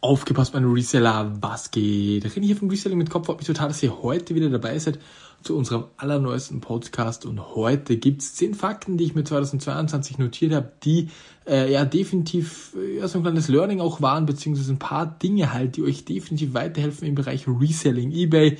Aufgepasst, meine Reseller, was geht? Rede hier vom Reselling mit Kopf. Freut mich total, dass ihr heute wieder dabei seid zu unserem allerneuesten Podcast. Und heute gibt's zehn Fakten, die ich mir 2022 notiert habe, die äh, ja definitiv äh, ja, so ein kleines Learning auch waren, beziehungsweise ein paar Dinge halt, die euch definitiv weiterhelfen im Bereich Reselling, Ebay.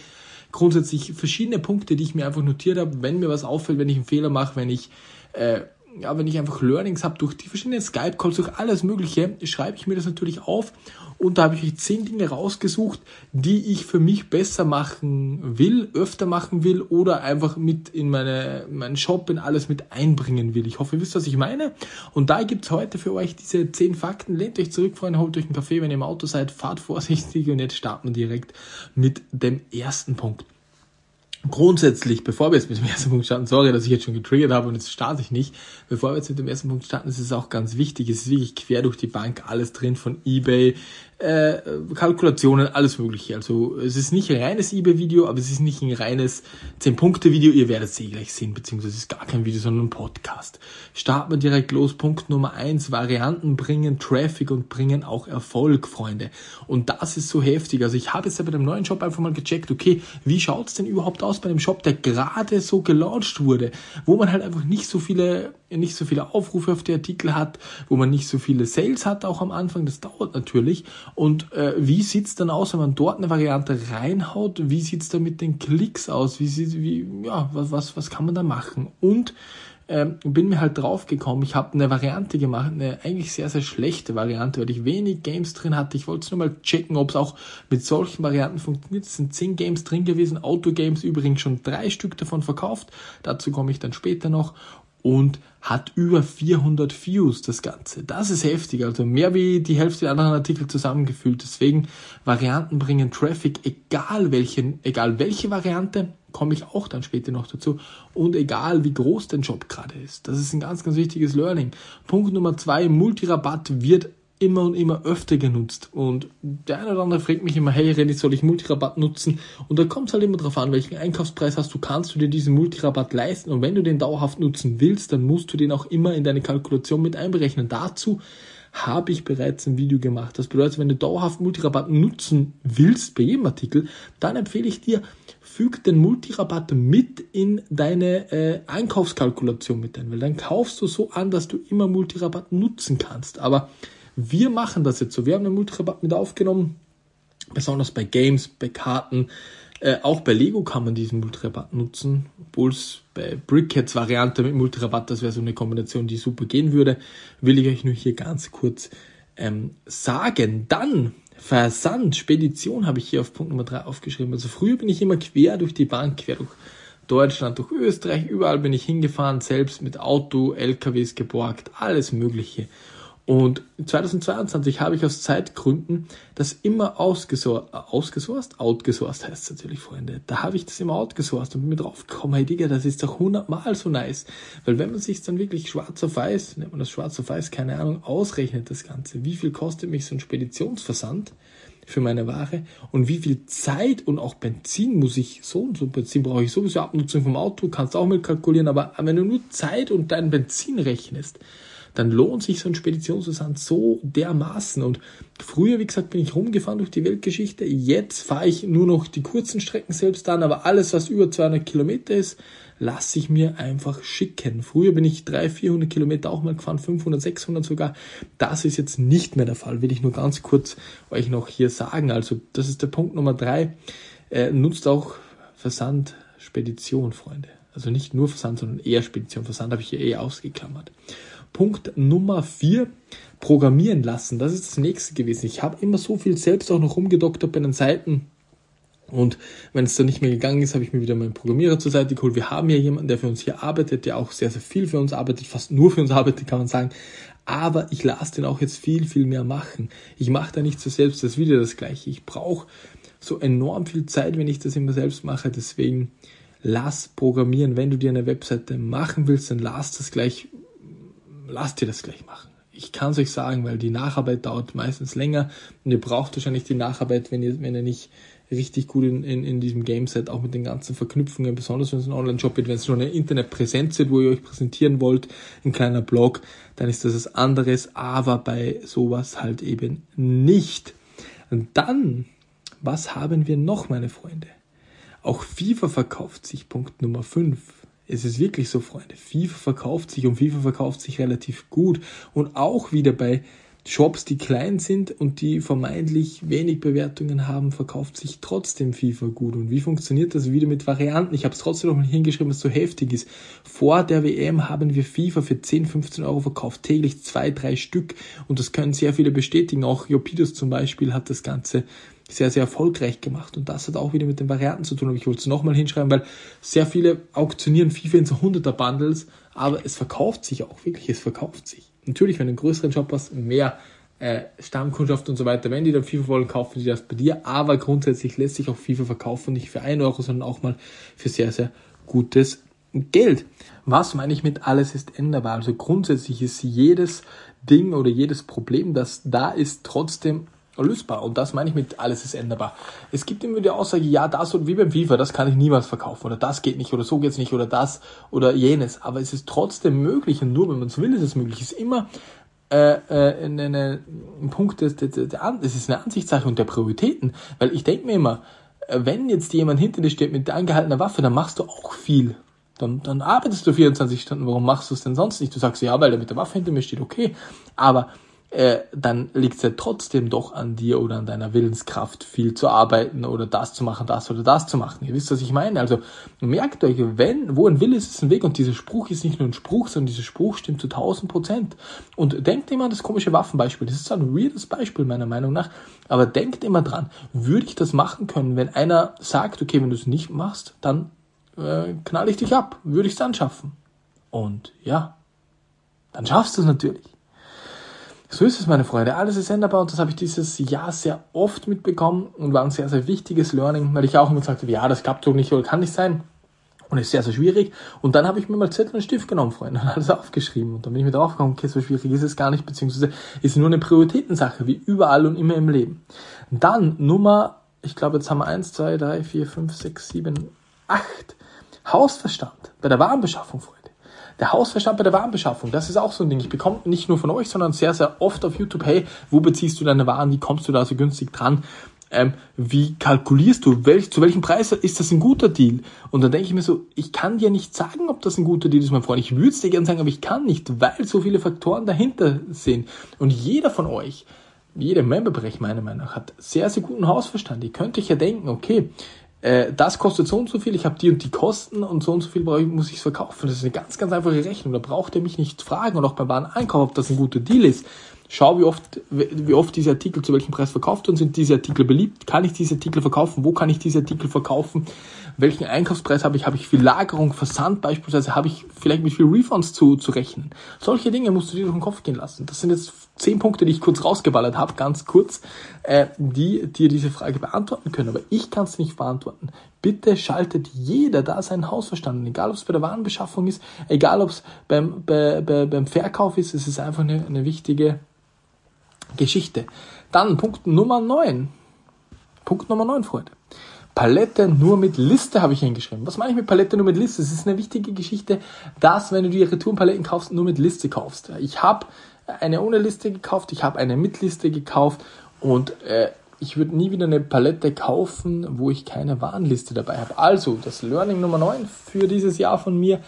Grundsätzlich verschiedene Punkte, die ich mir einfach notiert habe, wenn mir was auffällt, wenn ich einen Fehler mache, wenn ich äh, ja, wenn ich einfach Learnings habe durch die verschiedenen Skype-Calls, durch alles Mögliche, schreibe ich mir das natürlich auf und da habe ich euch zehn Dinge rausgesucht, die ich für mich besser machen will, öfter machen will oder einfach mit in meine, meinen Shop in alles mit einbringen will. Ich hoffe, ihr wisst, was ich meine. Und da gibt's heute für euch diese zehn Fakten. Lehnt euch zurück, Freunde, holt euch einen Kaffee, wenn ihr im Auto seid, fahrt vorsichtig und jetzt starten wir direkt mit dem ersten Punkt. Grundsätzlich, bevor wir jetzt mit dem ersten Punkt starten, sorry, dass ich jetzt schon getriggert habe und jetzt starte ich nicht, bevor wir jetzt mit dem ersten Punkt starten, ist es auch ganz wichtig, es ist wirklich quer durch die Bank alles drin, von Ebay, äh, Kalkulationen, alles mögliche. Also es ist nicht ein reines eBay-Video, aber es ist nicht ein reines 10-Punkte-Video. Ihr werdet es eh gleich sehen, beziehungsweise es ist gar kein Video, sondern ein Podcast. Starten wir direkt los. Punkt Nummer eins: Varianten bringen Traffic und bringen auch Erfolg, Freunde. Und das ist so heftig. Also ich habe jetzt ja bei dem neuen Shop einfach mal gecheckt, okay, wie schaut's denn überhaupt aus bei dem Shop, der gerade so gelauncht wurde, wo man halt einfach nicht so viele nicht so viele Aufrufe auf die Artikel hat, wo man nicht so viele Sales hat, auch am Anfang, das dauert natürlich. Und äh, wie sieht's dann aus, wenn man dort eine Variante reinhaut? Wie sieht's da mit den Klicks aus? Wie sieht, wie, ja, was, was, was kann man da machen? Und ähm, bin mir halt drauf gekommen, ich habe eine Variante gemacht, eine eigentlich sehr, sehr schlechte Variante, weil ich wenig Games drin hatte. Ich wollte es nur mal checken, ob es auch mit solchen Varianten funktioniert. Es sind zehn Games drin gewesen, Autogames übrigens schon drei Stück davon verkauft. Dazu komme ich dann später noch und hat über 400 Views das Ganze. Das ist heftig, also mehr wie die Hälfte der anderen Artikel zusammengefühlt. Deswegen Varianten bringen Traffic, egal welche, egal welche Variante, komme ich auch dann später noch dazu. Und egal wie groß dein Job gerade ist. Das ist ein ganz, ganz wichtiges Learning. Punkt Nummer zwei, Multirabatt wird immer und immer öfter genutzt. Und der eine oder andere fragt mich immer, hey René, soll ich Multirabatt nutzen? Und da kommt es halt immer drauf an, welchen Einkaufspreis hast du, kannst du dir diesen Multirabatt leisten? Und wenn du den dauerhaft nutzen willst, dann musst du den auch immer in deine Kalkulation mit einberechnen. Dazu habe ich bereits ein Video gemacht. Das bedeutet, wenn du dauerhaft Multirabatt nutzen willst bei jedem Artikel, dann empfehle ich dir, füg den Multirabatt mit in deine äh, Einkaufskalkulation mit ein, weil dann kaufst du so an, dass du immer Multirabatt nutzen kannst. Aber wir machen das jetzt so. Wir haben den Multirabatt mit aufgenommen, besonders bei Games, bei Karten. Äh, auch bei Lego kann man diesen Multirabatt nutzen, obwohl es bei Brickheads Variante mit Multirabatt, das wäre so eine Kombination, die super gehen würde, will ich euch nur hier ganz kurz ähm, sagen. Dann Versand, Spedition habe ich hier auf Punkt Nummer 3 aufgeschrieben. Also früher bin ich immer quer durch die Bank, quer durch Deutschland, durch Österreich, überall bin ich hingefahren, selbst mit Auto, LKWs geborgt, alles Mögliche. Und 2022 habe ich aus Zeitgründen das immer ausgesourced, ausgesourced? Outgesourced heißt es natürlich, Freunde. Da habe ich das immer outgesourced und bin mir drauf gekommen, hey Digga, das ist doch hundertmal so nice. Weil wenn man sich dann wirklich schwarz auf weiß, nennt man das schwarz auf weiß, keine Ahnung, ausrechnet das Ganze. Wie viel kostet mich so ein Speditionsversand? für meine Ware und wie viel Zeit und auch Benzin muss ich so und so Benzin brauche ich sowieso Abnutzung vom Auto, kannst auch mit kalkulieren, aber wenn du nur Zeit und dein Benzin rechnest, dann lohnt sich so ein Speditionsversand so dermaßen. Und früher, wie gesagt, bin ich rumgefahren durch die Weltgeschichte. Jetzt fahre ich nur noch die kurzen Strecken selbst an, aber alles, was über 200 Kilometer ist, lasse ich mir einfach schicken. Früher bin ich 300, 400 Kilometer auch mal gefahren, 500, 600 sogar. Das ist jetzt nicht mehr der Fall, will ich nur ganz kurz euch noch hier sagen. Also das ist der Punkt Nummer drei. Äh, nutzt auch Versand, Spedition, Freunde. Also nicht nur Versand, sondern eher Spedition. Versand habe ich hier eh ausgeklammert. Punkt Nummer vier programmieren lassen. Das ist das nächste gewesen. Ich habe immer so viel selbst auch noch rumgedoktert bei den Seiten. Und wenn es dann nicht mehr gegangen ist, habe ich mir wieder meinen Programmierer zur Seite geholt. Wir haben ja jemanden, der für uns hier arbeitet, der auch sehr, sehr viel für uns arbeitet, fast nur für uns arbeitet, kann man sagen. Aber ich lasse den auch jetzt viel, viel mehr machen. Ich mache da nicht so selbst das wieder das Gleiche. Ich brauche so enorm viel Zeit, wenn ich das immer selbst mache. Deswegen lass programmieren. Wenn du dir eine Webseite machen willst, dann lass das gleich lasst ihr das gleich machen. Ich kann es euch sagen, weil die Nacharbeit dauert meistens länger und ihr braucht wahrscheinlich die Nacharbeit, wenn ihr, wenn ihr nicht richtig gut in, in, in diesem Gameset, auch mit den ganzen Verknüpfungen, besonders wenn es ein Online-Shop wird, wenn es nur eine Internetpräsenz wird, wo ihr euch präsentieren wollt, ein kleiner Blog, dann ist das was anderes, aber bei sowas halt eben nicht. Dann, was haben wir noch, meine Freunde? Auch FIFA verkauft sich, Punkt Nummer 5. Es ist wirklich so, Freunde. FIFA verkauft sich und FIFA verkauft sich relativ gut. Und auch wieder bei Shops, die klein sind und die vermeintlich wenig Bewertungen haben, verkauft sich trotzdem FIFA gut. Und wie funktioniert das wieder mit Varianten? Ich habe es trotzdem noch mal hingeschrieben, was so heftig ist. Vor der WM haben wir FIFA für 10, 15 Euro verkauft, täglich zwei, drei Stück. Und das können sehr viele bestätigen. Auch Jopidos zum Beispiel hat das Ganze sehr, sehr erfolgreich gemacht. Und das hat auch wieder mit den Varianten zu tun. Aber ich wollte es nochmal hinschreiben, weil sehr viele auktionieren FIFA in so 100er Bundles, aber es verkauft sich auch wirklich, es verkauft sich. Natürlich, wenn du einen größeren Job hast, mehr äh, Stammkundschaft und so weiter, wenn die dann FIFA wollen, kaufen die das bei dir. Aber grundsätzlich lässt sich auch FIFA verkaufen, nicht für 1 Euro, sondern auch mal für sehr, sehr gutes Geld. Was meine ich mit alles ist änderbar? Also grundsätzlich ist jedes Ding oder jedes Problem, das da ist, trotzdem lösbar. Und das meine ich mit alles ist änderbar. Es gibt immer die Aussage, ja, das und wie beim FIFA, das kann ich niemals verkaufen oder das geht nicht oder so geht's nicht oder das oder jenes. Aber es ist trotzdem möglich und nur wenn man es will, ist es möglich. Es ist immer äh, äh, ein Punkt, des, des, des, es ist eine Ansichtssache und der Prioritäten. Weil ich denke mir immer, äh, wenn jetzt jemand hinter dir steht mit angehaltener Waffe, dann machst du auch viel. Dann, dann arbeitest du 24 Stunden. Warum machst du es denn sonst nicht? Du sagst, ja, weil der mit der Waffe hinter mir steht, okay. Aber äh, dann liegt es ja trotzdem doch an dir oder an deiner Willenskraft, viel zu arbeiten oder das zu machen, das oder das zu machen. Ihr wisst, was ich meine. Also merkt euch, wenn, wo ein Wille ist, ist ein Weg. Und dieser Spruch ist nicht nur ein Spruch, sondern dieser Spruch stimmt zu 1000 Prozent. Und denkt immer an das komische Waffenbeispiel. Das ist ein weirdes Beispiel meiner Meinung nach. Aber denkt immer dran, würde ich das machen können, wenn einer sagt, okay, wenn du es nicht machst, dann äh, knall ich dich ab. Würde ich es dann schaffen. Und ja, dann schaffst du es natürlich. So ist es, meine Freunde. Alles ist änderbar und das habe ich dieses Jahr sehr oft mitbekommen und war ein sehr, sehr wichtiges Learning, weil ich auch immer gesagt habe, ja, das klappt so nicht oder kann nicht sein. Und ist sehr, sehr schwierig. Und dann habe ich mir mal Zettel und Stift genommen, Freunde, und alles aufgeschrieben. Und dann bin ich mir drauf gekommen, okay, so schwierig ist es gar nicht, beziehungsweise ist nur eine Prioritätensache, wie überall und immer im Leben. Dann Nummer, ich glaube, jetzt haben wir eins, zwei, drei, vier, fünf, sechs, sieben, acht. Hausverstand bei der Warenbeschaffung, Freunde. Der Hausverstand bei der Warenbeschaffung, das ist auch so ein Ding. Ich bekomme nicht nur von euch, sondern sehr, sehr oft auf YouTube, hey, wo beziehst du deine Waren, wie kommst du da so günstig dran? Ähm, wie kalkulierst du, welch, zu welchem Preis ist das ein guter Deal? Und dann denke ich mir so, ich kann dir nicht sagen, ob das ein guter Deal ist, mein Freund. Ich würde es dir gerne sagen, aber ich kann nicht, weil so viele Faktoren dahinter sind. Und jeder von euch, jeder Memberbereich meiner Meinung nach, hat sehr, sehr guten Hausverstand. Ihr könnt euch ja denken, okay, äh, das kostet so und so viel, ich habe die und die Kosten und so und so viel muss ich es verkaufen. Das ist eine ganz, ganz einfache Rechnung. Da braucht ihr mich nicht fragen und auch beim Wareneinkauf, ob das ein guter Deal ist. Schau, wie oft, wie oft diese Artikel zu welchem Preis verkauft und sind diese Artikel beliebt? Kann ich diese Artikel verkaufen? Wo kann ich diese Artikel verkaufen? Welchen Einkaufspreis habe ich? Habe ich viel Lagerung, Versand beispielsweise? Habe ich vielleicht mit viel Refunds zu, zu rechnen? Solche Dinge musst du dir durch den Kopf gehen lassen. Das sind jetzt zehn Punkte, die ich kurz rausgeballert habe, ganz kurz, äh, die dir diese Frage beantworten können. Aber ich kann es nicht beantworten. Bitte schaltet jeder da seinen Hausverstand. Egal, ob es bei der Warenbeschaffung ist, egal, ob es beim, bei, bei, beim Verkauf ist, es ist einfach eine, eine wichtige Geschichte. Dann Punkt Nummer neun. Punkt Nummer neun, Freunde. Palette nur mit Liste habe ich hingeschrieben. Was meine ich mit Palette nur mit Liste? Es ist eine wichtige Geschichte, dass, wenn du die Retourenpaletten kaufst, nur mit Liste kaufst. Ich habe eine ohne Liste gekauft, ich habe eine mit Liste gekauft und äh, ich würde nie wieder eine Palette kaufen, wo ich keine Warnliste dabei habe. Also, das Learning Nummer 9 für dieses Jahr von mir.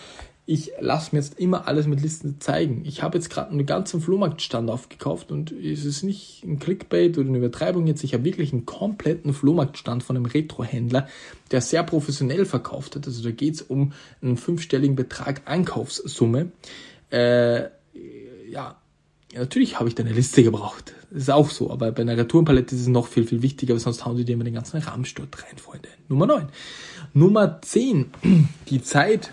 Ich lasse mir jetzt immer alles mit Listen zeigen. Ich habe jetzt gerade einen ganzen Flohmarktstand aufgekauft und es ist nicht ein Clickbait oder eine Übertreibung jetzt. Ich habe wirklich einen kompletten Flohmarktstand von einem Retro-Händler, der sehr professionell verkauft hat. Also da geht es um einen fünfstelligen Betrag Einkaufssumme. Äh, ja, ja, natürlich habe ich da eine Liste gebraucht. Das ist auch so. Aber bei einer Retourenpalette ist es noch viel, viel wichtiger, weil sonst hauen sie dir immer den ganzen Rahmsturz rein, Freunde. Nummer 9. Nummer 10. Die Zeit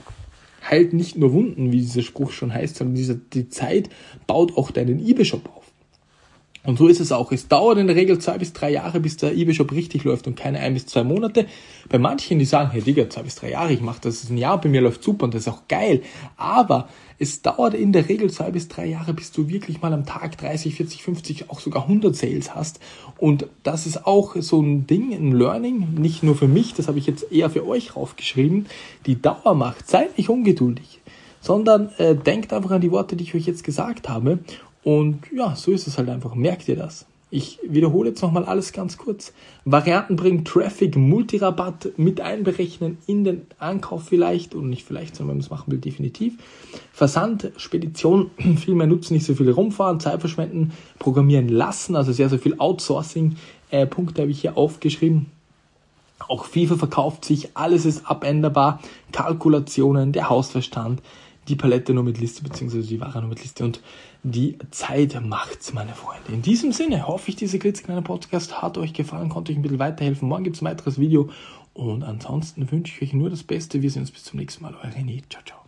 heilt nicht nur Wunden, wie dieser Spruch schon heißt, sondern diese, die Zeit baut auch deinen eBay-Shop auf. Und so ist es auch. Es dauert in der Regel zwei bis drei Jahre, bis der eBay-Shop richtig läuft und keine ein bis zwei Monate. Bei manchen, die sagen, hey Digga, zwei bis drei Jahre, ich mache das ein Jahr, bei mir läuft super und das ist auch geil. Aber es dauert in der Regel zwei bis drei Jahre, bis du wirklich mal am Tag 30, 40, 50, auch sogar 100 Sales hast. Und das ist auch so ein Ding, ein Learning, nicht nur für mich, das habe ich jetzt eher für euch raufgeschrieben. Die Dauer macht, seid nicht ungeduldig, sondern äh, denkt einfach an die Worte, die ich euch jetzt gesagt habe. Und ja, so ist es halt einfach. Merkt ihr das? Ich wiederhole jetzt nochmal alles ganz kurz. Varianten bringen Traffic, Multirabatt mit einberechnen in den Ankauf vielleicht und nicht vielleicht, sondern wenn man es machen will, definitiv. Versand, Spedition, viel mehr nutzen, nicht so viel rumfahren, Zeit verschwenden, programmieren lassen, also sehr, sehr viel Outsourcing. Äh, habe ich hier aufgeschrieben. Auch FIFA verkauft sich, alles ist abänderbar, Kalkulationen, der Hausverstand, die Palette nur mit Liste, beziehungsweise die Ware nur mit Liste und die Zeit macht's, meine Freunde. In diesem Sinne hoffe ich, diese klitzekleine Podcast hat euch gefallen, konnte euch ein bisschen weiterhelfen. Morgen gibt's ein weiteres Video und ansonsten wünsche ich euch nur das Beste. Wir sehen uns bis zum nächsten Mal. Euer René. Ciao, ciao.